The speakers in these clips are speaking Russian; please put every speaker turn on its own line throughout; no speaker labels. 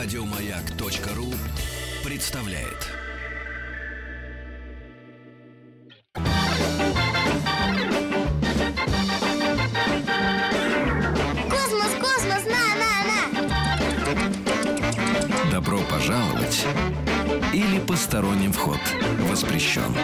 Радиомаяк.ру представляет.
Космос, космос, на, на, на!
Добро пожаловать или посторонним вход воспрещен.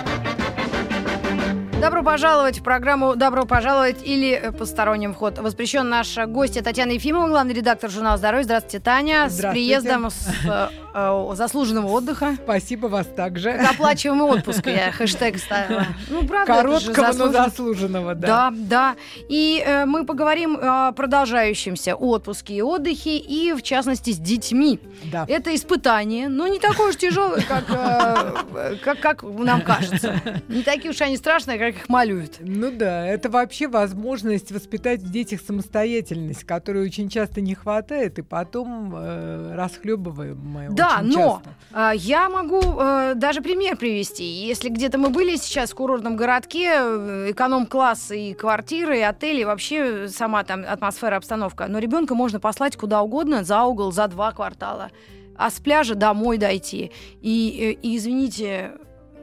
Добро пожаловать в программу «Добро пожаловать» или э, «Посторонним вход». Воспрещен наша гостья Татьяна Ефимова, главный редактор журнала «Здоровье». Здравствуйте, Таня. С
Здравствуйте.
приездом с э, заслуженного отдыха.
Спасибо вас также.
К оплачиваемому отпуску я хэштег ставила. Ну, правда,
Короткого, но
заслуженно.
заслуженного, да.
Да, да. И э, мы поговорим о продолжающемся отпуске и отдыхе, и в частности с детьми.
Да.
Это испытание, но не такое уж тяжелое, как, э, как, как нам кажется. Не такие уж они страшные, как их малюют.
Ну да, это вообще возможность воспитать в детях самостоятельность, которой очень часто не хватает, и потом э, расхлебываем мы
Да,
очень
но
часто.
а, я могу э, даже пример привести. Если где-то мы были сейчас в курортном городке, э, эконом-класс и квартиры, и отели, и вообще сама там атмосфера, обстановка. Но ребенка можно послать куда угодно, за угол, за два квартала. А с пляжа домой дойти. И, э, и извините,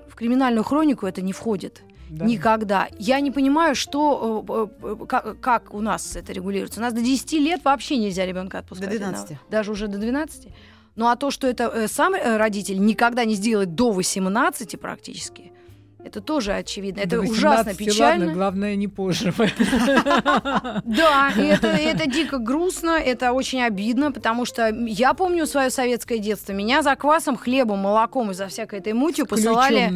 в криминальную хронику это не входит.
Да.
Никогда. Я не понимаю, что, э, как, как у нас это регулируется. У нас до 10 лет вообще нельзя ребенка отпускать.
До
одного.
12.
Даже уже до 12. Ну а то, что это э, сам э, родитель никогда не сделает до 18 практически, это тоже очевидно. Это ужасно
18,
печально.
Ладно, главное не позже.
Да, это, это дико грустно, это очень обидно, потому что я помню свое советское детство. Меня за квасом, хлебом, молоком и за всякой этой мутью посылали.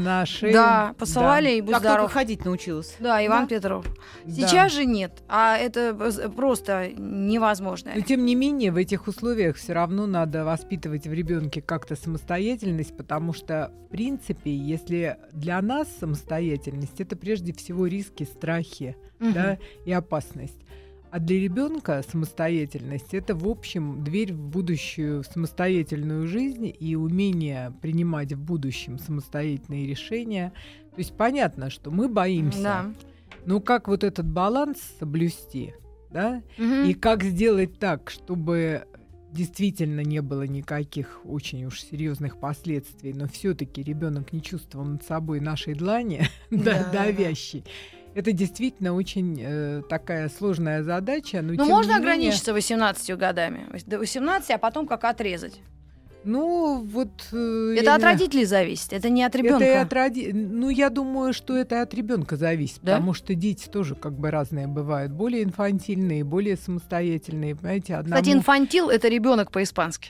Да, посылали и будь
Как
здоров.
ходить научилась.
Да, Иван. Петров. Сейчас же нет, а это просто невозможно.
Но тем не менее, в этих условиях все равно надо воспитывать в ребенке как-то самостоятельность, потому что, в принципе, если для нас самостоятельность это прежде всего риски, страхи
Мгм.
да, и опасность. А для ребенка самостоятельность это, в общем, дверь в будущую самостоятельную жизнь и умение принимать в будущем самостоятельные решения. То есть понятно, что мы боимся.
Да.
Но как вот этот баланс соблюсти, да?
Мгм.
И как сделать так, чтобы действительно не было никаких очень уж серьезных последствий, но все-таки ребенок не чувствовал над собой нашей длани да,
Да, да.
давящей. Это действительно очень э, такая сложная задача. Но
Ну,
тем
можно
не менее-
ограничиться 18 годами. До 18, а потом как отрезать.
Ну, вот... э,
Это от родителей зависит, это не от
Это
ребенка.
и от роди- Ну, я думаю, что это от ребенка зависит,
Да?
потому что дети тоже как бы разные бывают, более инфантильные, более самостоятельные, понимаете, одному...
Кстати, инфантил это ребенок по-испански.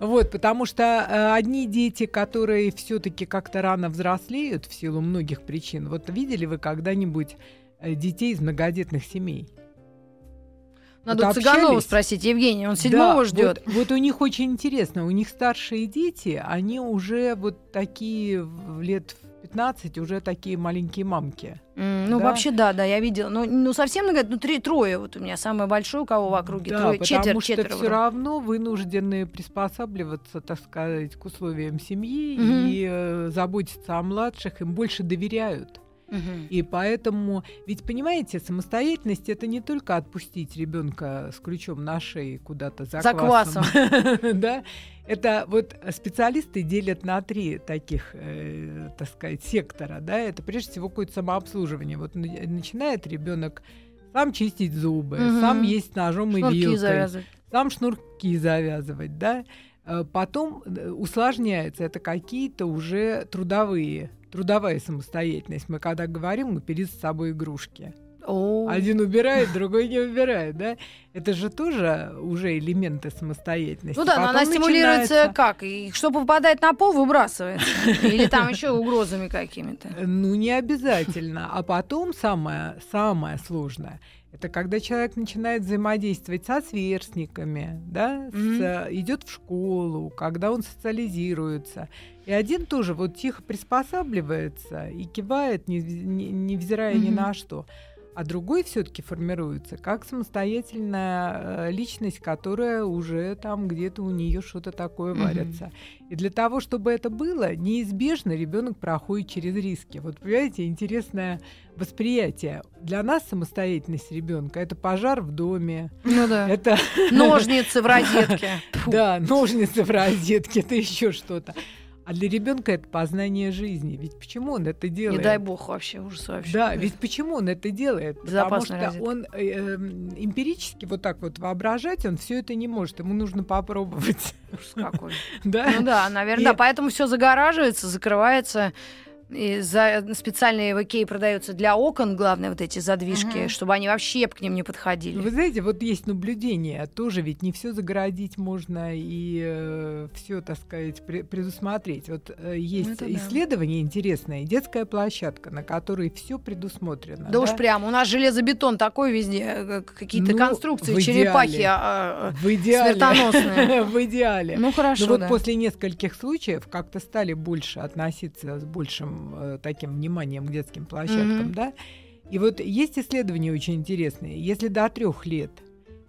Вот, потому что э, одни дети, которые все-таки как-то рано взрослеют в силу многих причин. Вот видели вы когда-нибудь э, детей из многодетных семей?
Надо
Вот
Цыганова
общались?
спросить, Евгений, он седьмого
Да,
ждет.
Вот, вот у них очень интересно, у них старшие дети, они уже вот такие лет в 15 уже такие маленькие мамки.
ну,
да.
вообще, да, да, я видела. Ну, ну совсем много, ну, три, трое. Вот у меня самое большое, у кого в округе.
Да,
трое,
потому
четверо,
что
четверо.
все равно вынуждены приспосабливаться, так сказать, к условиям семьи
Мгм.
и э, заботиться о младших, им больше доверяют.
Мгм.
И поэтому, ведь понимаете, самостоятельность это не только отпустить ребенка с ключом на шее куда-то за,
За
квасом, да? Это вот специалисты делят на три таких, э, так сказать, сектора, да? Это прежде всего какое-то самообслуживание. Вот на- начинает ребенок сам чистить зубы,
Мгм.
сам есть ножом и
Шнурки
вилкой,
завязывать.
сам шнурки завязывать, да. Э, Потом э, усложняется, это какие-то уже трудовые, трудовая самостоятельность. Мы когда говорим, мы перед собой игрушки. Один убирает, другой не убирает, да? Это же тоже уже элементы самостоятельности.
Ну да, но она стимулируется
начинается-
как? И что попадает на пол, выбрасывается. Или там еще угрозами какими-то.
Ну, не обязательно. А потом самое, самое сложное это когда человек начинает взаимодействовать со сверстниками, да,
Мгм.
идет в школу, когда он социализируется. И один тоже вот тихо приспосабливается и кивает, не- не- невзирая ни
Мгм.
на что. А другой все-таки формируется как самостоятельная э, личность, которая уже там где-то у нее что-то такое
Мгм.
варится. И для того, чтобы это было, неизбежно ребенок проходит через риски. Вот понимаете, интересное восприятие. Для нас самостоятельность ребенка это пожар в доме,
Ну да.
это
Ножницы в розетке.
Да, ножницы в розетке, это еще что-то. А для ребенка это познание жизни. Ведь почему он это делает?
Не дай бог вообще, ужас вообще.
Да, ведь почему он это делает? Потому что
розетка.
он э, эм, эмпирически вот так вот воображать, он все это не может. Ему нужно попробовать.
Ужас какой.
Да?
Ну да, наверное,
И-
да. Поэтому все загораживается, закрывается. И за специальные в Икее продаются для окон, главное, вот эти задвижки,
Мгм.
чтобы они вообще к ним не подходили.
Вы знаете, вот есть наблюдение, тоже ведь не все загородить можно и все, так сказать, пре- предусмотреть. Вот э, есть
Это да.
исследование интересное, детская площадка, на которой все предусмотрено.
Да, уж прямо. У нас железобетон такой везде, э, какие-то
Ну,
конструкции,
в
черепахи а, а,
В идеале.
смертоносные.
В идеале.
Ну хорошо,
Ну вот
да.
после нескольких случаев как-то стали больше относиться с большим э, таким вниманием к детским площадкам,
Мгм.
да. И вот есть исследования очень интересные. Если до трех лет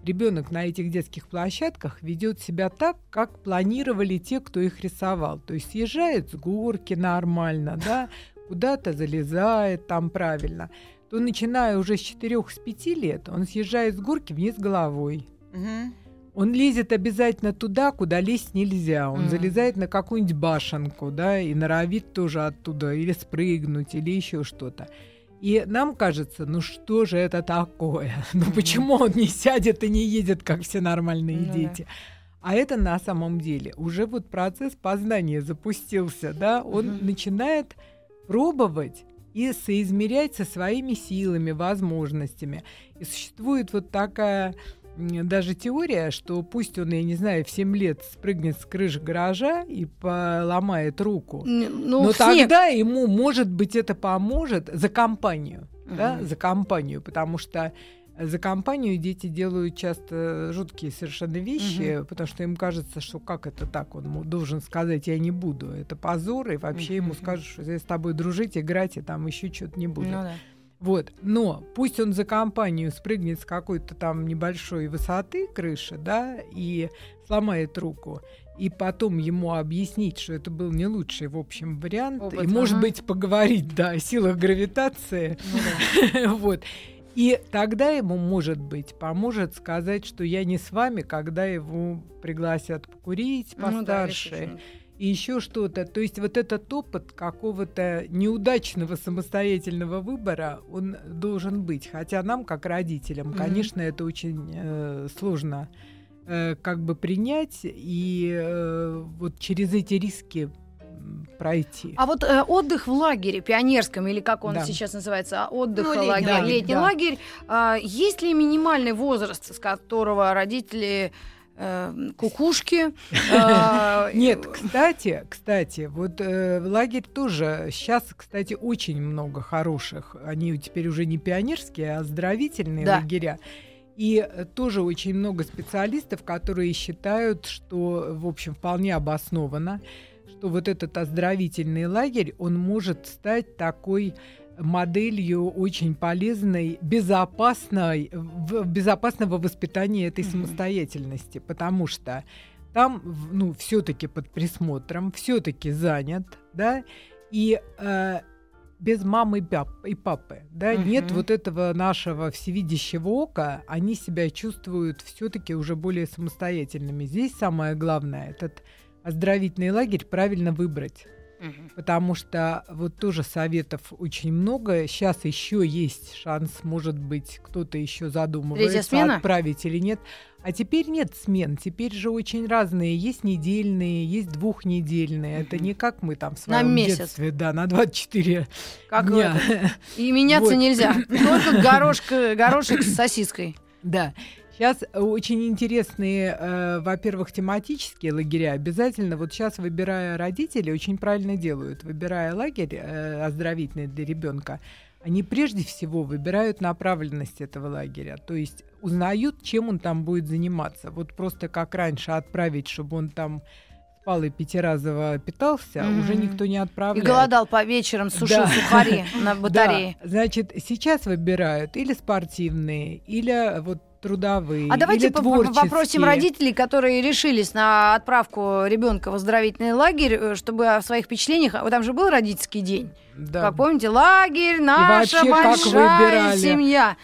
ребенок на этих детских площадках ведет себя так, как планировали те, кто их рисовал. То есть съезжает с горки нормально, да, куда-то залезает там правильно, то начиная уже с 4-5 лет он съезжает с горки вниз головой.
Мгм.
Он лезет обязательно туда, куда лезть нельзя. Он
Мгм.
залезает на какую-нибудь башенку, да, и норовит тоже оттуда или спрыгнуть, или еще что-то. И нам кажется, ну что же это такое? Ну
Мгм.
почему он не сядет и не едет, как все нормальные
Ну да.
дети? А это на самом деле уже вот процесс познания запустился, да? Он
Мгм.
начинает пробовать и соизмерять со своими силами, возможностями. И существует вот такая даже теория, что пусть он, я не знаю, в 7 лет спрыгнет с крыши гаража и поломает руку,
Ну,
но
в снег.
тогда ему, может быть, это поможет за компанию, да,
Мгм.
за компанию, потому что за компанию дети делают часто жуткие совершенно вещи, потому что им кажется, что как это так, он ему должен сказать, я не буду, это позор, и вообще ему
Мгм.
скажут, что я с тобой дружить, играть, и там еще что-то не буду.
Ну да.
Вот, но пусть он за компанию спрыгнет с какой-то там небольшой высоты крыши, да, и сломает руку, и потом ему объяснить, что это был не лучший, в общем, вариант,
Опыт,
и, может
ага.
быть, поговорить, да, о силах гравитации,
Ну да.
вот. И тогда ему, может быть, поможет сказать, что я не с вами, когда его пригласят покурить
Ну да,
и еще что-то. То есть вот этот опыт какого-то неудачного самостоятельного выбора, он должен быть. Хотя нам, как родителям,
Мгм.
конечно, это очень э, сложно э, как бы принять и э, вот через эти риски пройти.
А вот э, отдых в лагере пионерском, или как он
Да.
сейчас называется, а, отдых
Ну, летний
лагерь,
лагерь,
летний
да.
лагерь, а, есть ли минимальный возраст, с которого родители э, кукушки? э,
Нет, кстати, кстати, вот э, лагерь тоже сейчас, кстати, очень много хороших. Они теперь уже не пионерские, а оздоровительные
Да.
лагеря. И э, тоже очень много специалистов, которые считают, что, в общем, вполне обоснованно, что вот этот оздоровительный лагерь, он может стать такой моделью очень полезной, безопасной, в- безопасного воспитания этой самостоятельности, потому что там, ну, все-таки под присмотром, все-таки занят, да, и э, без мамы и пап- и папы, да, нет
Мгм.
вот этого нашего всевидящего ока, они себя чувствуют все-таки уже более самостоятельными. Здесь самое главное этот оздоровительный лагерь правильно выбрать Потому что вот тоже советов очень много. Сейчас еще есть шанс, может быть, кто-то еще задумывается, отправить или нет. А теперь нет смен. Теперь же очень разные. Есть недельные, есть двухнедельные. Это
Мгм.
не как мы там в
На
своем
месяц.
детстве, да, на 24
Как
дня.
это? И меняться
Вот.
нельзя. Только горошка, горошек с сосиской.
Да. Сейчас очень интересные, э, во-первых, тематические лагеря. Обязательно вот сейчас, выбирая родителей, очень правильно делают. Выбирая лагерь э, оздоровительный для ребенка, они прежде всего выбирают направленность этого лагеря. То есть узнают, чем он там будет заниматься. Вот просто как раньше отправить, чтобы он там спал и пятиразово питался,
Мгм.
уже никто не
И
отправляет.
голодал по вечерам, сушил
Да.
сухари на батарее.
Да, значит, сейчас выбирают или спортивные, или вот трудовые.
А давайте
или
попросим родителей, которые решились на отправку ребенка в оздоровительный лагерь, э, чтобы о своих впечатлениях. Вот там же был родительский день.
Да.
Как помните, лагерь, наша
вообще,
большая семья.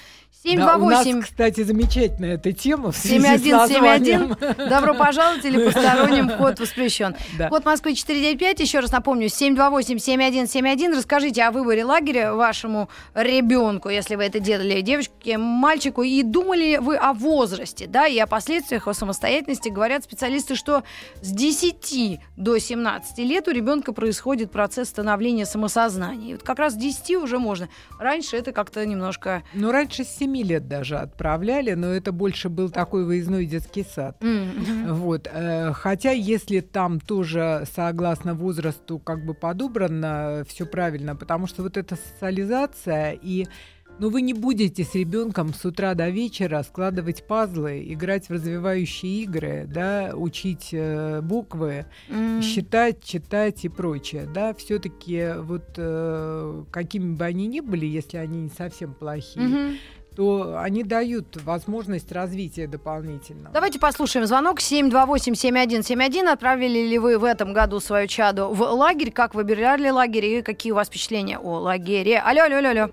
728.
Да, у нас, кстати, замечательная эта тема в связи
7171. Добро пожаловать или посторонним вход воспрещен.
Да.
Код Москвы 495. Еще раз напомню, 728-7171. Расскажите о выборе лагеря вашему ребенку, если вы это делали девочке, мальчику. И думали вы о возрасте, да, и о последствиях, о самостоятельности. Говорят специалисты, что с 10 до 17 лет у ребенка происходит процесс становления самосознания. И вот как раз с 10 уже можно. Раньше это как-то немножко...
Ну, раньше с 7 лет даже отправляли, но это больше был такой выездной детский сад.
м,
Вот, э, хотя если там тоже согласно возрасту как бы подобрано все правильно, потому что вот эта социализация и ну, вы не будете с ребенком с утра до вечера складывать пазлы, играть в развивающие игры, да, учить э, буквы,
м.
считать, читать и прочее, да, все-таки вот э, какими бы они ни были, если они не совсем плохие,
Мгм.
То они дают возможность развития дополнительного.
Давайте послушаем звонок 728-7171. Отправили ли вы в этом году свою чаду в лагерь? Как выбирали лагерь и какие у вас впечатления о лагере? Алло, алло, алло, алло.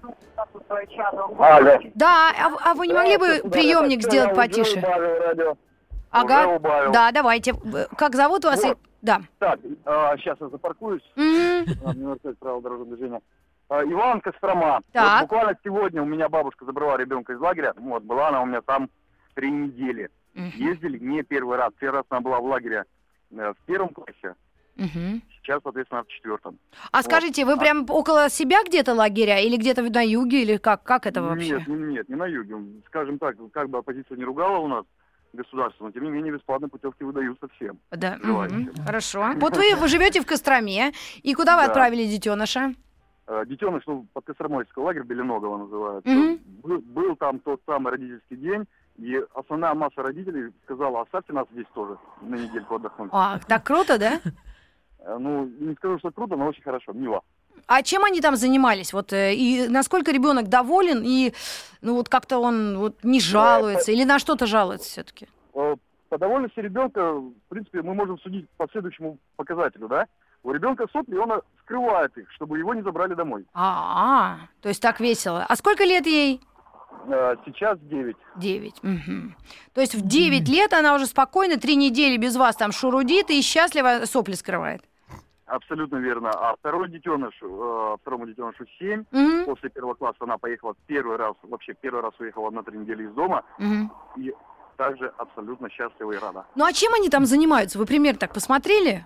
Алло.
Да, а, а вы не могли бы приемник сделать потише? Ага. Да, давайте. Как зовут вас? и-
Вот.
Да.
Так, сейчас я запаркуюсь.
Мгм.
А, Мне нарушать правила дорожного движения. А, Иван Кострома.
Так.
Вот буквально сегодня у меня бабушка забрала ребенка из лагеря. Вот, была она у меня там три недели.
Мгм.
Ездили не первый раз. Первый раз она была в лагере э, в первом классе.
Мгм.
Сейчас, соответственно, в четвертом.
А скажите, вы прям около себя где-то лагеря или где-то на юге, или как, как это вообще?
Нет, не- нет, не на юге. Скажем так, как бы оппозиция не ругала у нас государство, но тем не менее бесплатные путевки выдаются всем.
Да.
желающим.
мгм. Хорошо. Вот вы, вы живете в Костроме, и куда вы
Да.
отправили детеныша?
Э, Детеныш, ну, под Костромойский лагерь Беленогого называют.
Мгм.
Был, был там тот самый родительский день, и основная масса родителей сказала, оставьте нас здесь тоже на недельку отдохнуть.
А, так круто, да?
Э, Ну, не скажу, что круто, но очень хорошо, мило.
А чем они там занимались? Вот э, и насколько ребенок доволен и ну вот как-то он вот не жалуется или на что-то жалуется все-таки?
По довольности ребенка, в принципе, мы можем судить по следующему показателю, да? У ребенка сопли, он э, скрывает их, чтобы его не забрали домой.
А, то есть так весело. А сколько лет ей?
Э, Сейчас 9.
Девять. Мгм. То есть в девять лет она уже спокойно три недели без вас там шурудит и счастливо сопли скрывает.
Абсолютно верно. А второй детеныш, э, второму детенышу 7.
Мгм.
После первого класса она поехала первый раз, вообще первый раз уехала на три недели из дома.
Мгм.
И также абсолютно счастлива и рада.
Ну а чем они там занимаются? Вы пример так посмотрели?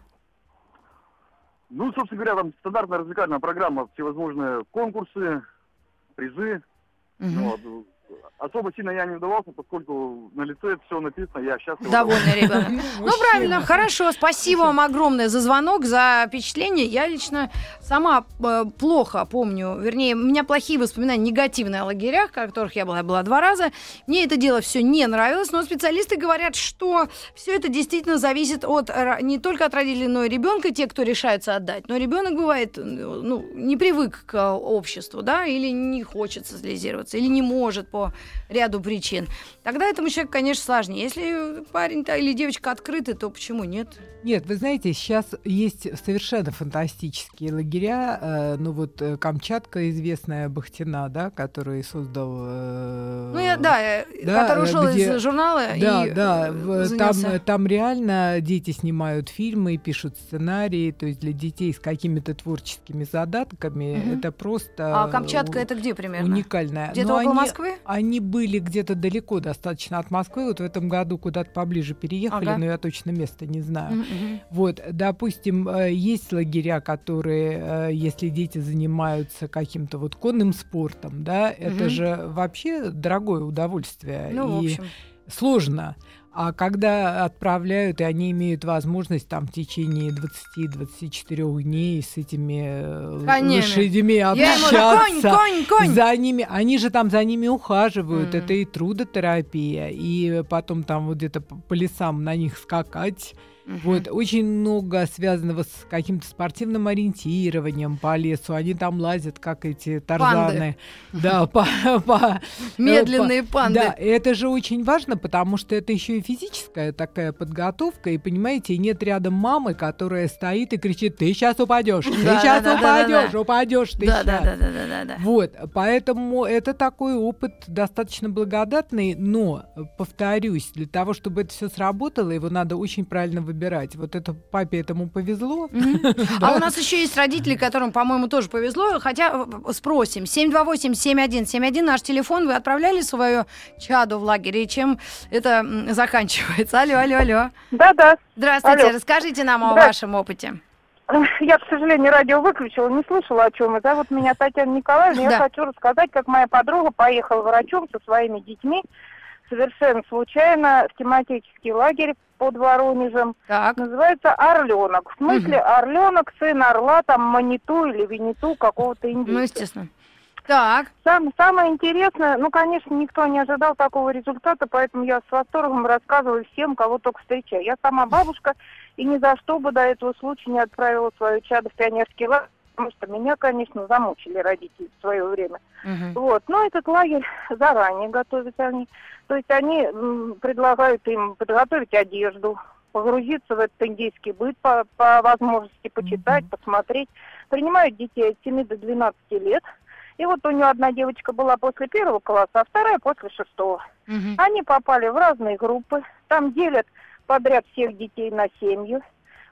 Ну, собственно говоря, там стандартная развлекательная программа, всевозможные конкурсы, призы.
Мгм.
Ну, вот. Особо сильно я не вдавался, поскольку на лице все написано, я счастлив.
Довольный ребенок. Ну, правильно, хорошо. Спасибо вам огромное за звонок, за впечатление. Я лично сама э, плохо помню, вернее, у меня плохие воспоминания негативные о лагерях, в которых я была, я была два раза. Мне это дело все не нравилось, но специалисты говорят, что все это действительно зависит от не только от родителей, но и ребенка, те, кто решаются отдать. Но ребенок бывает, ну, не привык к обществу, да, или не хочет социализироваться, или не может по ряду причин. Тогда этому человеку, конечно, сложнее. Если парень или девочка открыты, то почему нет?
Нет, вы знаете, сейчас есть совершенно фантастические лагеря. э, ну вот э, Камчатка, известная Бахтина, да, который создал... э,
Ну, я, да,
да,
который ушел
где-
из журнала
Да,
и
да,
занялся.
там, там реально дети снимают фильмы, пишут сценарии, то есть для детей с какими-то творческими задатками
Мгм.
это просто
А Камчатка
у-
это где примерно?
уникальное.
Где-то
Но
около
они-
Москвы?
Они были где-то далеко достаточно от Москвы. Вот в этом году куда-то поближе переехали,
Ага.
но я точно место не знаю.
Мгм.
Вот, допустим, э, есть лагеря, которые, э, если дети занимаются каким-то вот конным спортом, да, это
Мгм.
же вообще дорогое удовольствие
Ну, в
и
общем.
сложно. А когда отправляют, и они имеют возможность там в течение 20-24 дней с этими э,
Конями.
лошадьми
Я ему
общаться,
конь, конь, конь.
за ними, они же там за ними ухаживают,
Мгм.
это и трудотерапия, и потом там вот где-то по лесам на них скакать,
Мгм.
Вот, очень много связанного с каким-то спортивным ориентированием по лесу. Они там лазят, как эти тарзаны. Да, по, по-
Медленные
э, по-
панды.
Да, это же очень важно, потому что это еще и физическая такая подготовка. И понимаете, нет рядом мамы, которая стоит и кричит: Ты сейчас упадешь, ты
Да,
сейчас
да,
упадешь,
да.
упадешь, ты щас».
да, да, да, да, да.
Вот, поэтому это такой опыт достаточно благодатный, но, повторюсь, для того, чтобы это все сработало, его надо очень правильно выбирать. Вот это папе этому повезло.
А у нас еще есть родители, которым, по-моему, тоже повезло. Хотя э, спросим. 728-7171 наш телефон. Вы отправляли свое чадо в лагере? И чем это заканчивается? Алло, алло, алло.
Да-да.
Здравствуйте. Расскажите нам о вашем опыте.
Я, к сожалению, радио выключила, не слышала, о чем это. Зовут меня Татьяна Николаевна.
Да.
Я хочу рассказать, как моя подруга поехала врачом со своими детьми совершенно случайно в тематический лагерь под Воронежем.
Так.
Называется Орленок. В смысле Орленок, сын орла, там Маниту или Виниту какого-то
Ну,
индийца.
естественно. Так.
Сам, самое интересное, ну, конечно, никто не ожидал такого результата, поэтому я с восторгом рассказываю всем, кого только встречаю. Я сама бабушка, и ни за что бы до этого случая не отправила свою чадо в пионерский лагерь, потому что меня, конечно, замучили родители в свое время.
Мгм.
Вот, но этот лагерь заранее готовят они. То есть они предлагают им подготовить одежду, погрузиться в этот индийский быт по, по возможности, почитать, посмотреть. Принимают детей от 7 до 12 лет. И вот у нее одна девочка была после первого класса, а вторая после шестого.
Мгм.
Они попали в разные группы. Там делят подряд всех детей на семью.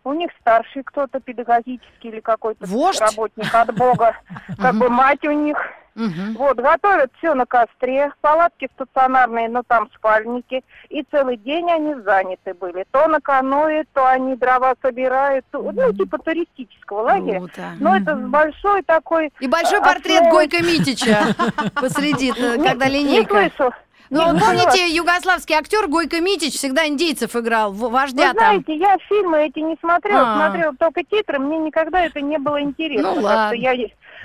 У них старший кто-то педагогический или какой-то
Вождь?
работник от Бога. Как бы мать у них. Вот, готовят все на костре, палатки стационарные, но там спальники. И целый день они заняты были. То на каноэ, то они дрова собирают. Ну, типа туристического лагеря.
Круто.
Но это с большой такой...
И большой
А,
портрет
основой-
Гойко Митича посреди, э,
Не-
когда
Не
линейка.
слышу.
Ну, помните, югославский актер Гойко Митич всегда индейцев играл, в-
Вы
вождя там.
знаете, я фильмы эти не смотрела,
А.
смотрела только титры, мне никогда это не было интересно.
Ну, ладно.
я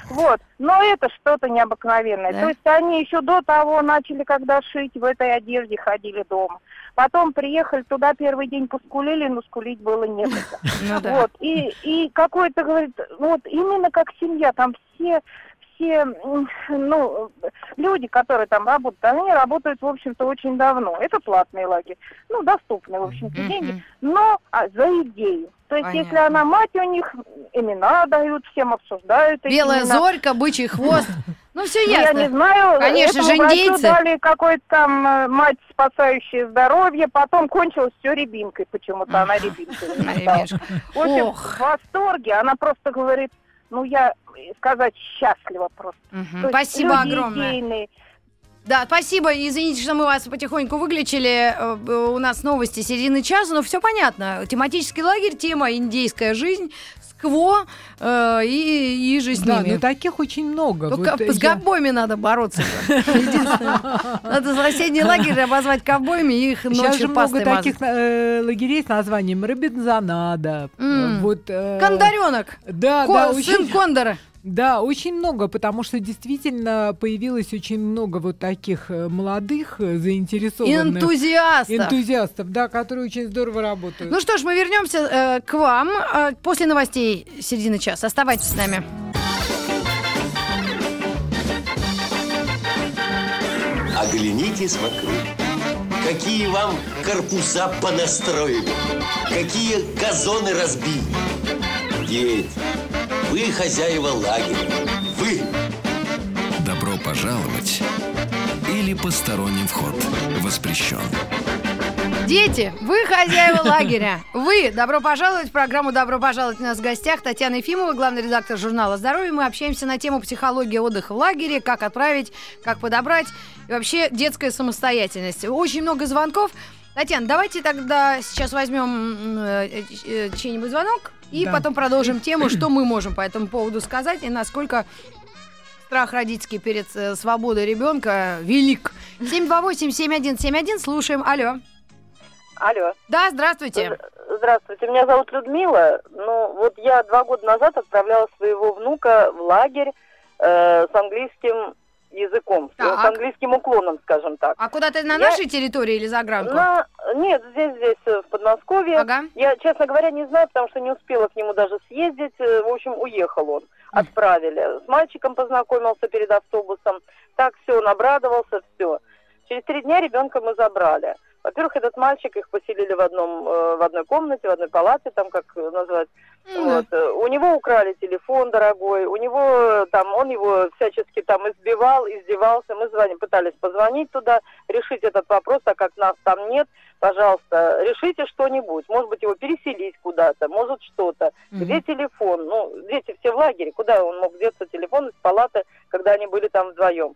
Вот, но это что-то необыкновенное.
Да?
То есть они еще до того начали, когда шить, в этой одежде ходили дома. Потом приехали туда первый день поскулили, но скулить было некогда.
Ну да.
Вот, и, и какой-то, говорит, вот именно как семья, там все, все, ну, люди, которые там работают, они работают, в общем-то, очень давно. Это платный лагерь, ну, доступные, в общем-то, деньги, но а, за идею. То есть, если
Понятно.
она мать у них, имена дают, всем обсуждают
Белая
имена.
зорька, бычий хвост. Ну, все
Ну, Я не
ясно.
знаю,
Конечно же, индейцы.
дали какой-то там э, мать, спасающая здоровье, потом кончилось все рябинкой, почему-то она рябинкой.
Ох.
в восторге. Она просто говорит, ну я э, сказать счастлива просто. Есть
Спасибо огромное.
идейные.
Да, спасибо. Извините, что мы вас потихоньку выключили. Э, э, У нас новости середины часа, но все понятно. Тематический лагерь, тема индейская жизнь, скво э, и, и же с
Да,
ними.
но таких очень много.
Только
Вот,
с
я-
ковбоями надо бороться. Надо соседний лагерь обозвать ковбоями и их
Сейчас же
ночью
много таких э, лагерей с названием Робинзонада. Вот, э,
Кондаренок.
Да, да,
сын Кондора.
Да, очень много, потому что действительно появилось очень много вот таких э, молодых э, заинтересованных
Энтузиаста.
энтузиастов, да, которые очень здорово работают.
Ну что ж, мы вернемся э, к вам э, после новостей середины часа. Оставайтесь с нами.
Оглянитесь вокруг. Какие вам корпуса понастроили, какие газоны разбили. Дети, вы хозяева лагеря, вы.
Добро пожаловать или посторонним вход воспрещен.
Дети, вы хозяева лагеря. Вы, добро пожаловать в программу «Добро пожаловать» у нас в гостях. Татьяна Ефимова, главный редактор журнала «Здоровье». Мы общаемся на тему психологии отдыха в лагере, как отправить, как подобрать. И вообще детская самостоятельность. Очень много звонков. Татьяна, давайте тогда сейчас возьмем м, э, э, чей-нибудь звонок и
Да.
потом продолжим тему, что мы можем по этому поводу сказать и насколько страх родительский перед э, свободой ребенка велик. 728-7171, слушаем. Алло.
Алло.
Да, здравствуйте.
Здравствуйте, меня зовут Людмила. Ну, вот я два года назад отправляла своего внука в лагерь э, с английским языком,
Так.
с английским уклоном, скажем так.
А куда ты на
Я-
нашей территории или за гранку?
На,
нет, здесь, здесь, э, в Подмосковье.
Ага.
Я, честно говоря, не знаю, потому что не успела к нему даже съездить. Э, В общем, уехал он. Отправили. С мальчиком познакомился перед автобусом. Так все, он обрадовался, все. Через три дня ребенка мы забрали. Во-первых, этот мальчик, их поселили в, одном, э, в одной комнате, в одной палате, там, как назвать.
Ну,
Вот. Э, У него украли телефон дорогой, у него э, там, он его всячески там избивал, издевался. Мы звоним, пытались позвонить туда, решить этот вопрос, так как нас там нет. Пожалуйста, решите что-нибудь. Может быть, его переселить куда-то, может что-то. Где телефон? Ну, дети все в лагере. Куда он мог деться телефон из палаты, когда они были там вдвоем?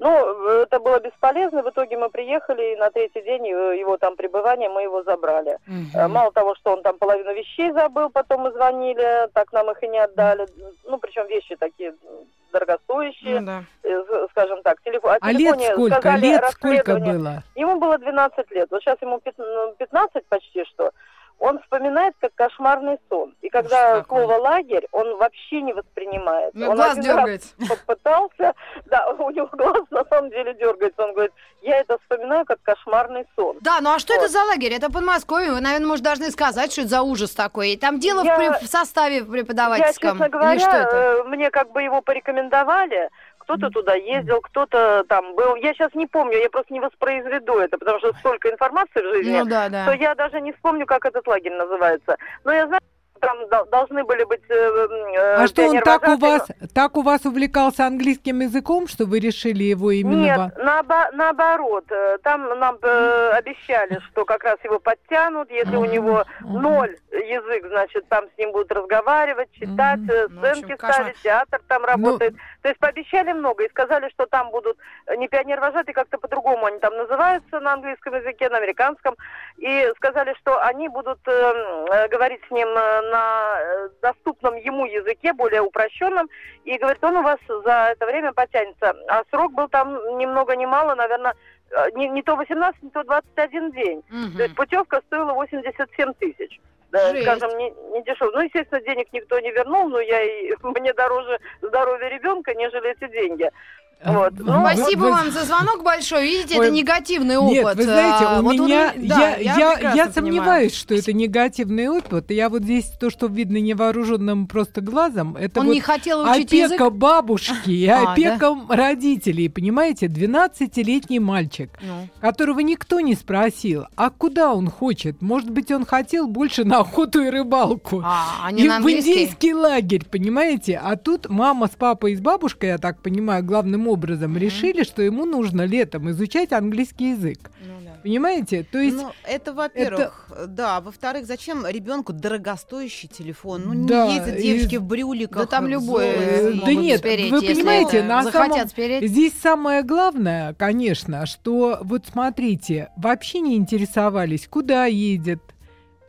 Ну, это было бесполезно. В итоге мы приехали, и на третий день э, его там пребывания мы его забрали. Э, Мало того, что он там половину вещей забыл, потом мы звонили, так нам их и не отдали. Ну, причем вещи такие дорогостоящие,
Ну да.
э, скажем так. Телефон,
А лет сколько?
сказали
Лет сколько было?
Ему было 12 лет. Вот сейчас ему пят- ну, 15 почти что. Он вспоминает как кошмарный сон. И когда
какой.
слово лагерь, он вообще не воспринимает.
У меня
он
глаз
один раз
дергается.
попытался, да, у него глаз на самом деле дергается. Он говорит, я это вспоминаю как кошмарный сон.
Да, ну а что
Вот.
это за лагерь? Это Подмосковье. Вы, наверное, может, должны сказать, что это за ужас такой. И там дело в
Я-
при- в, составе
Я,
преподавательском.
честно говоря,
что
э, мне как бы его порекомендовали. Кто-то туда ездил, кто-то там был. Я сейчас не помню, я просто не воспроизведу это, потому что столько информации в жизни.
Ну да, да.
что я даже не вспомню, как этот лагерь называется. Но я знаю, там дол- должны были быть... э, э,
А что он так у вас, так у вас увлекался английским языком, что вы решили его именно...
Нет,
во-
наобо- наоборот. Э, Там нам э, обещали, что как раз его подтянут, если у него ноль язык, значит, там с ним будут разговаривать, читать, э,
Ну,
сценки ставить, театр там
Ну,
работает. То есть пообещали много и сказали, что там будут э, не пионер-вожатые, как-то по-другому они там называются на английском языке, на американском. И сказали, что они будут э, э, говорить с ним э, на э, доступном ему языке, более упрощенном. И говорит, он у вас за это время потянется. А срок был там ни много ни мало, наверное, э, не, не то 18, не то 21 день.
Мгм.
То есть путевка стоила 87 тысяч. Да,
Жесть.
скажем, не, не дешево. Ну, естественно, денег никто не вернул, но я и, мне дороже здоровье ребенка, нежели эти деньги. Вот. Ну,
Спасибо
вы-
вам за звонок большой. Видите,
Ой,
это негативный опыт.
Нет, вы знаете,
А,
у
вот он-
меня,
да,
я, я, я
понимаю.
сомневаюсь, что это негативный опыт. Я вот здесь то, что видно невооруженным просто глазом, это
Он
вот
не хотел учить
опека
язык.
бабушки и
А,
опека родителей, понимаете? 12-летний мальчик,
Ну.
которого никто не спросил, а куда он хочет? Может быть, он хотел больше на охоту и рыбалку.
А, они
И
на
в индейский лагерь, понимаете? А тут мама с папой и с бабушкой, я так понимаю, главным образом решили, что ему нужно летом изучать английский язык.
Ну да.
Понимаете? То есть
Ну, это, во-первых, да. Во-вторых, зачем ребенку дорогостоящий телефон? Ну,
Да,
не ездят
и-
девочки в брюликах.
Да там любой
золоте.
Э, да нет,
спереть,
вы понимаете,
это
на самом-
спереть.
Здесь самое главное, конечно, что вот смотрите, вообще не интересовались, куда едет,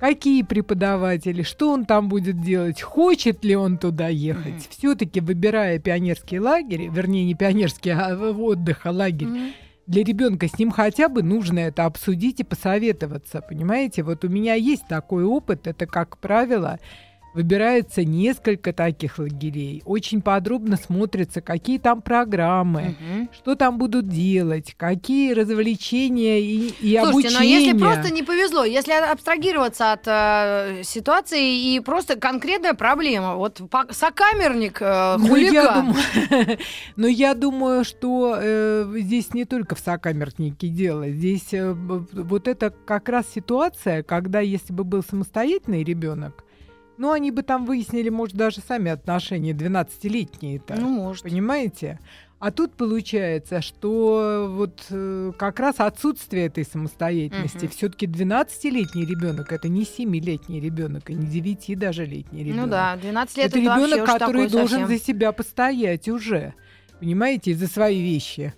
какие преподаватели, что он там будет делать, хочет ли он туда ехать. Все-таки выбирая пионерский лагерь, вернее не пионерский, а отдых, а лагерь,
Мгм.
для ребенка с ним хотя бы нужно это обсудить и посоветоваться, понимаете? Вот у меня есть такой опыт, это, как правило, выбирается несколько таких лагерей, очень подробно смотрится, какие там программы,
Мгм.
что там будут делать, какие развлечения и, и
Слушайте,
обучение.
но если просто не повезло, если абстрагироваться от э, ситуации и просто конкретная проблема, вот сокамерник, э,
Ну,
хулиган,
но я думаю, что э, здесь не только в сокамернике дело. Здесь э, вот это как раз ситуация, когда если бы был самостоятельный ребенок, ну, они бы там выяснили, может, даже сами отношения 12-летние-то.
ну, может.
Понимаете? А тут получается, что вот э, как раз отсутствие этой самостоятельности.
Мгм.
Все-таки 12-летний ребенок это не 7-летний ребенок, и не 9 даже летний ребенок.
Ну да, 12 лет
Это
это,
ребенок, который должен
совсем.
за себя постоять уже. Понимаете, за свои вещи.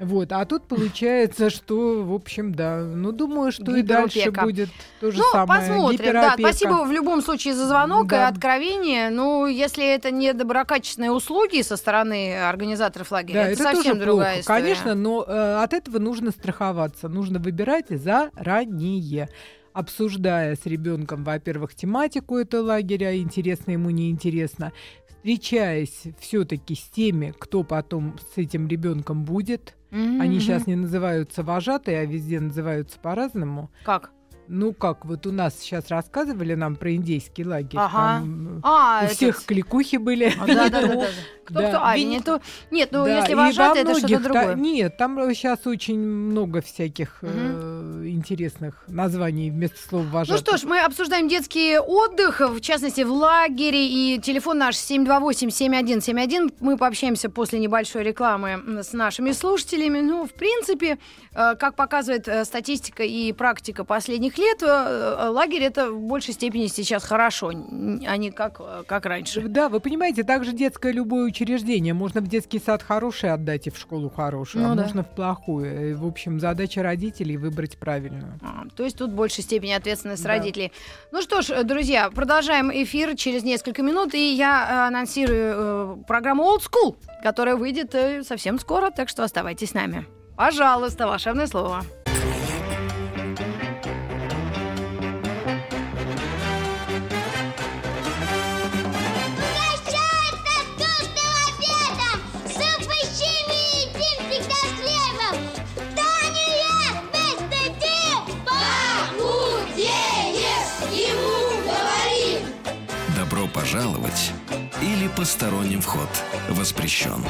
Вот, а тут получается, что, в общем, да, ну, думаю, что и дальше будет то же
Ну,
самое.
посмотрим. Да, спасибо в любом случае за звонок
Да.
и откровение. Ну, если это не доброкачественные услуги со стороны организаторов лагеря,
Да,
это,
это,
совсем другая
плохо,
история.
конечно, но э, от этого нужно страховаться, нужно выбирать заранее, обсуждая с ребенком, во-первых, тематику этого лагеря, интересно ему, неинтересно, встречаясь все-таки с теми, кто потом с этим ребенком будет, Они
Мгм.
сейчас не называются вожатые, а везде называются по-разному.
Как?
Ну, как вот у нас сейчас рассказывали нам про индейский лагерь.
Ага.
Там,
А,
у
этот-
всех кликухи были.
А, Да, да, да, да. Кто,
Да.
кто? А,
Винни-
не то- Нет, ну если вожатый, это что-то другое.
Нет, там сейчас очень много всяких э, интересных названий вместо слова
Ну
вожатый.
что ж, мы обсуждаем детский отдых, в частности, в лагере. И телефон наш 728-7171. Мы пообщаемся после небольшой рекламы с нашими слушателями. Ну, в принципе, э, как показывает э, статистика и практика последних лет, э, э, лагерь это в большей степени сейчас хорошо, а не как, э, как раньше.
Да, вы понимаете, также детское любое учреждение. Можно в детский сад хороший отдать и в школу хорошую,
Ну
а
да.
можно в плохую. И, В общем, задача родителей выбрать правильную.
А, То есть тут в большей степени ответственность
Да.
родителей. Ну что ж, друзья, продолжаем эфир через несколько минут, и я анонсирую э, программу Old School, которая выйдет э, совсем скоро, так что оставайтесь с нами. Пожалуйста, волшебное слово.
Пожаловать или посторонним вход воспрещен.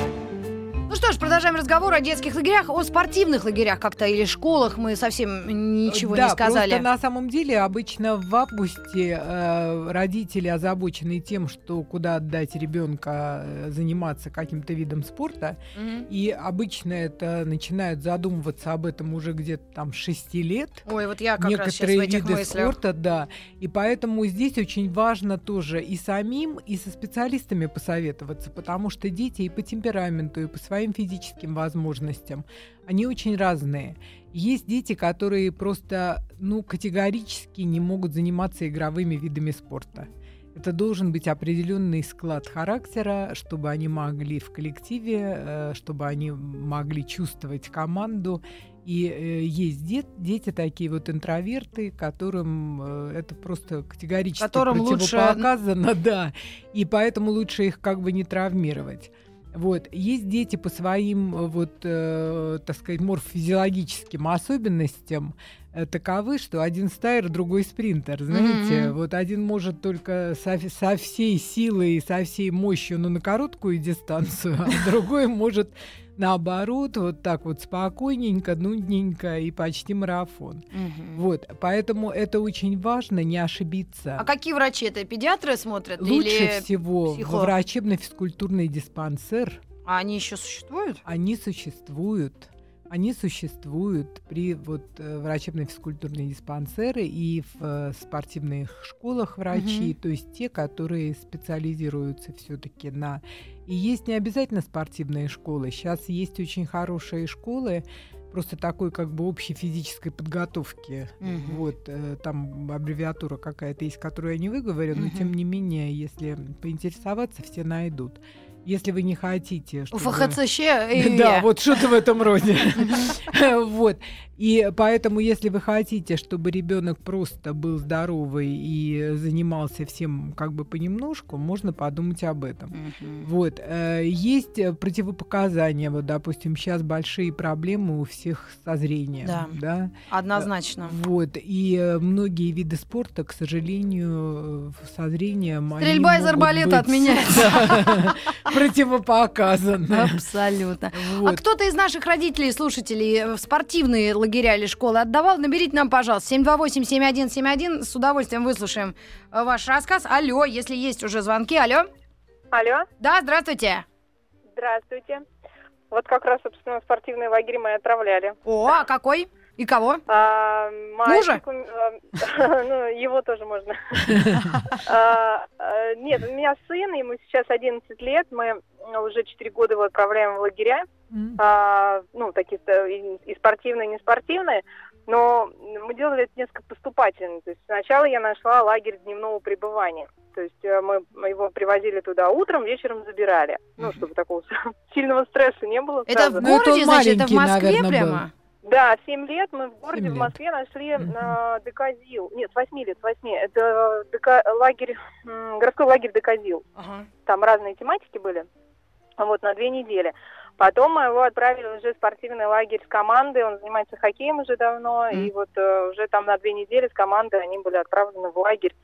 Ну что ж, продолжаем разговор о детских лагерях, о спортивных лагерях как-то или школах. Мы совсем ничего
да,
не сказали.
Просто на самом деле обычно в августе э, родители озабочены тем, что куда отдать ребенка э, заниматься каким-то видом спорта.
Мгм.
И обычно это начинают задумываться об этом уже где-то там с 6 лет.
Ой, вот я как раз сейчас в
некоторые
этих
виды
мыслях.
спорта, да. И поэтому здесь очень важно тоже и самим, и со специалистами посоветоваться, потому что дети и по темпераменту, и по своим физическим возможностям, они очень разные. Есть дети, которые просто, ну, категорически не могут заниматься игровыми видами спорта. Это должен быть определенный склад характера, чтобы они могли в коллективе, э, чтобы они могли чувствовать команду. И э, есть дет- дети такие вот интроверты, которым э, это просто категорически
Которым лучше-
противопоказано, да. И поэтому лучше их как бы не травмировать. Вот. Есть дети по своим, вот, э, так сказать, морфофизиологическим особенностям э, таковы, что один стайер, другой спринтер. Знаете,
Мгм.
вот один может только со, со всей силой и со всей мощью, но на короткую дистанцию, а другой может наоборот, вот так вот спокойненько, нудненько и почти марафон.
Мгм.
Вот, поэтому это очень важно, не ошибиться.
А какие врачи это? Педиатры смотрят?
Лучше
или...
всего
психолог?
врачебно-физкультурный диспансер
А они еще существуют?
они существуют. Они существуют при вот э, врачебно-физкультурные диспансеры и в э, спортивных школах врачи,
Мгм.
то есть те, которые специализируются все-таки на. И есть не обязательно спортивные школы. Сейчас есть очень хорошие школы, просто такой как бы общей физической подготовки.
Мгм.
Вот э, там аббревиатура какая-то есть, которую я не выговорю, но
Мгм.
тем не менее, если поинтересоваться, все найдут. Если вы не хотите, чтобы...
ФХЦЩ
Да, вот что-то в этом роде. Вот. И поэтому, если вы хотите, чтобы ребенок просто был здоровый и занимался всем как бы понемножку, можно подумать об этом. Вот. э, Есть э, противопоказания. Вот, допустим, сейчас большие проблемы у всех со зрением.
Да.
да?
Однозначно.
Вот. И э, многие виды спорта, к сожалению, э, со зрением...
Стрельба из арбалета
быть,
отменяется.
да, Противопоказаны.
Абсолютно. А
Вот.
кто-то из наших родителей, слушателей, в спортивные лагеря или школы отдавал? Наберите нам, пожалуйста, 728-7171. С удовольствием выслушаем э, ваш рассказ. Алло, если есть уже звонки. Алло.
Алло,
Да, здравствуйте.
здравствуйте. Вот как раз, собственно, спортивные лагеря мы отправляли.
О, а какой? И кого?
А,
Мужа?
у а, ну, его тоже можно. А, а, Нет, у меня сын, ему сейчас 11 лет, мы уже 4 года его отправляем в лагеря, ну, такие э, и спортивные, и не спортивные, но мы делали это несколько поступательно. То есть сначала я нашла лагерь дневного пребывания. То есть э, мы его привозили туда утром, вечером забирали. Ну, чтобы такого сильного стресса не было.
Это в
сразу.
Ну,
городе, значит, это в Москве прямо?
Да, 7 лет мы в городе,
Семь
в. Москве нашли
Мгм.
э, Деказил. Нет, с 8 лет, с 8. Это дека- лагерь, м, городской лагерь Деказил.
Ага.
Там разные тематики были. Вот, на две недели. Потом мы его отправили уже в спортивный лагерь с командой, он занимается хоккеем уже давно,
Мгм.
и вот э, уже там на две недели с командой они были отправлены в лагерь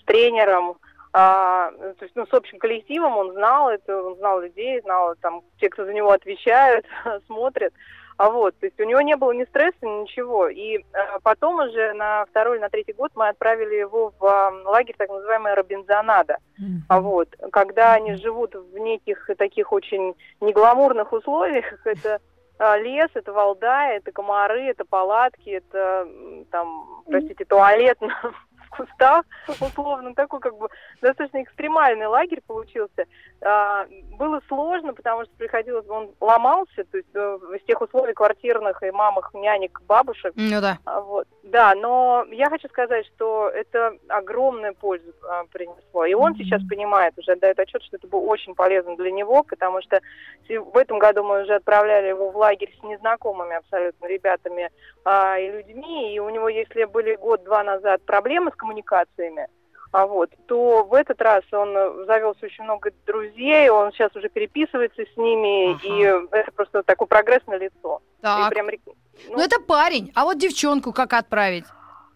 с тренером, а, то есть, ну, с общим коллективом он знал это, он знал людей, знал там те, кто за него отвечают, смотрят. А вот, то есть у него не было ни стресса, ни ничего. И э, потом уже на второй или на третий год мы отправили его в лагерь так называемый Робинзонада. А вот, когда они живут в неких таких очень негламурных условиях, это а, лес, это Валдай, это комары, это палатки, это там, простите, туалет в кустах, условно, такой как бы достаточно экстремальный лагерь получился. А, было сложно, потому что приходилось, он ломался, то есть э, из тех условий квартирных и мамах, нянек, бабушек,
Ну да.
а, Вот, да, но я хочу сказать, что это огромную пользу а, принесло. И он
Мгм.
сейчас понимает, уже отдает отчет, что это было очень полезно для него, потому что в этом году мы уже отправляли его в лагерь с незнакомыми абсолютно ребятами а, и людьми, и у него, если были год-два назад проблемы с коммуникациями, а вот, то в этот раз он э, завелся очень много друзей, он сейчас уже переписывается с ними,
Ага.
и это просто такой прогресс на лицо.
Так.
прям рек-
Ну, это парень. А вот девчонку как отправить?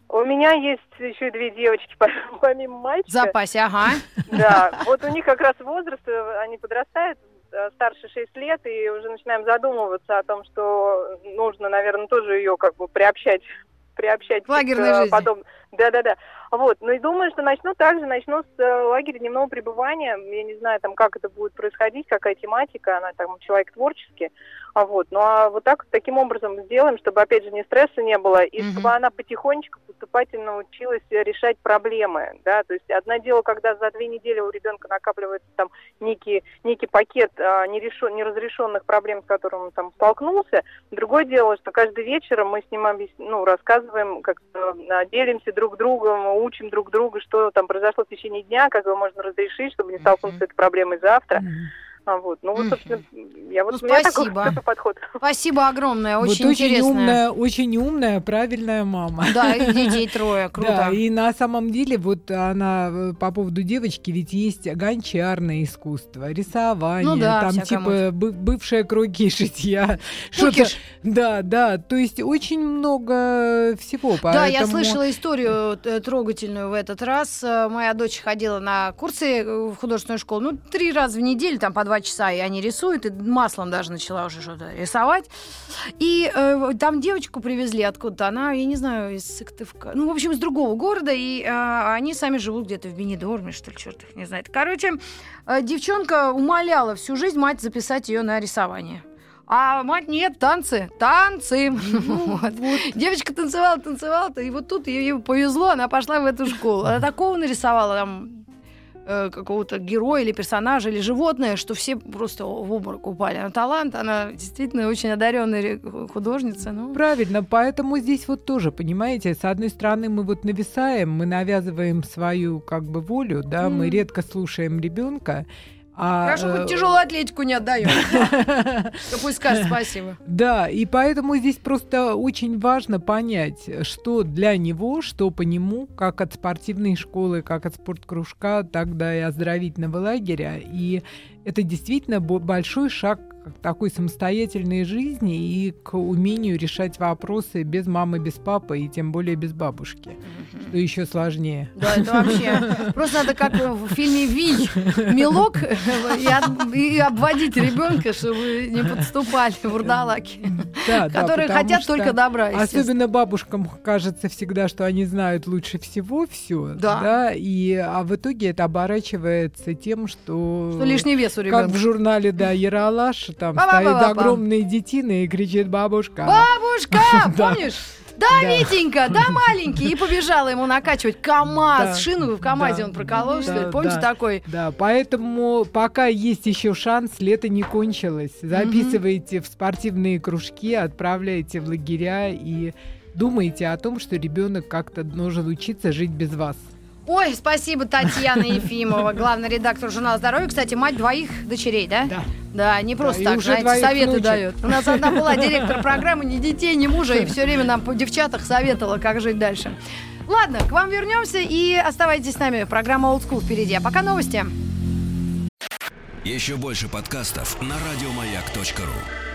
У меня есть еще две девочки, по- помимо
В
мальчика.
запасе, ага.
Да, вот у них как раз возраст, э, они подрастают, э, старше 6 лет, и уже начинаем задумываться о том, что нужно, наверное, тоже ее как бы приобщать приобщать
К лагерной
э,
жизни.
подоб- Да-да-да. Вот. Ну и думаю, что начну также, начну с э, лагеря дневного пребывания. Я не знаю, там, как это будет происходить, какая тематика, она там человек творческий. А вот. Ну а вот так, таким образом сделаем, чтобы, опять же, ни стресса не было, и
Мгм.
чтобы она потихонечку, поступательно училась э, решать проблемы. Да? То есть одно дело, когда за две недели у ребенка накапливается там некий, некий пакет а, нерешен- неразрешенных проблем, с которым он там столкнулся. Другое дело, что каждый вечер мы с ним объяс- ну, рассказываем, как делимся друг другом, учим друг друга, что там произошло в течение дня, как его можно разрешить, чтобы не столкнуться с этой проблемой завтра. А вот, ну вот, собственно, я вот
Ну,
у меня такой,
спасибо.
такой подход.
Спасибо огромное, очень
вот очень
интересно.
умная, очень умная, правильная мама.
Да, и детей трое, круто.
Да, и на самом деле вот она э, по поводу девочки, ведь есть гончарное искусство, рисование,
Ну да,
там типа бы- бывшая круги шитья, что-то.
Кукиш.
Да, да, то есть очень много всего.
Да, я
поэтому-
слышала историю э, трогательную в этот раз. Э, Моя дочь ходила на курсы в художественную школу, ну, три раза в неделю, там по два часа, и они рисуют, и маслом даже начала уже что-то рисовать. И э, там девочку привезли откуда-то, она, я не знаю, из Сыктывка, ну, в общем, из другого города, и э, они сами живут где-то в Бенедорме, что ли, черт их не знает. Короче, э, девчонка умоляла всю жизнь мать записать ее на рисование. А мать нет, танцы, танцы. Вот. Девочка танцевала, танцевала, и вот тут ей ей повезло, она пошла в эту школу. Она такого нарисовала там э, какого-то героя или персонажа или животное, что все просто в обморок упали. Она талант, она действительно очень одаренная художница. Ну,
Правильно, поэтому здесь вот тоже, понимаете, с одной стороны мы вот нависаем, мы навязываем свою как бы волю, да, мы
Мгм.
редко слушаем ребенка. А,
хорошо,
э,
хоть тяжелую атлетику не отдаем. Пусть скажет спасибо.
Да, и поэтому здесь просто очень важно понять, что для него, что по нему, как от спортивной школы, как от спорткружка, так да и оздоровительного лагеря. И это действительно бо- большой шаг такой самостоятельной жизни и к умению решать вопросы без мамы, без папы и тем более без бабушки, что еще сложнее.
Да, это вообще. Просто надо как в фильме Вий мелок и, обводить ребенка, чтобы не подступали вурдалаки,
Да, да,
которые хотят только добра.
Особенно бабушкам кажется всегда, что они знают лучше всего все,
Да.
и а в итоге это оборачивается тем, что,
лишний вес у
как в
ребенка.
журнале, да, Там
Ба-ба-ба-ба-ба.
стоит огромная детина и кричит бабушка.
Бабушка,
Да.
помнишь? Да,
Да.
Витенька, да, маленький. И побежала ему накачивать КАМАЗ.
Да.
Шину в КАМАЗе
Да.
он проколол, что ли?
Да,
Помните
да.
такой?
Да, поэтому пока есть еще шанс, лето не кончилось. Записывайте в спортивные кружки, отправляйте в лагеря и думайте о том, что ребенок как-то должен учиться жить без вас.
Ой, спасибо, Татьяна Ефимова, главный редактор журнала «Здоровье». Кстати, мать двоих дочерей, да?
Да.
Да, не просто
и
так,
уже
знаете, советы
внучек.
дает. У нас одна была директор программы «Ни детей, ни мужа», и все время нам по девчатах советовала, как жить дальше. Ладно, к вам вернемся и оставайтесь с нами. Программа Old School впереди. А пока новости.
Еще больше подкастов на радиомаяк.ру.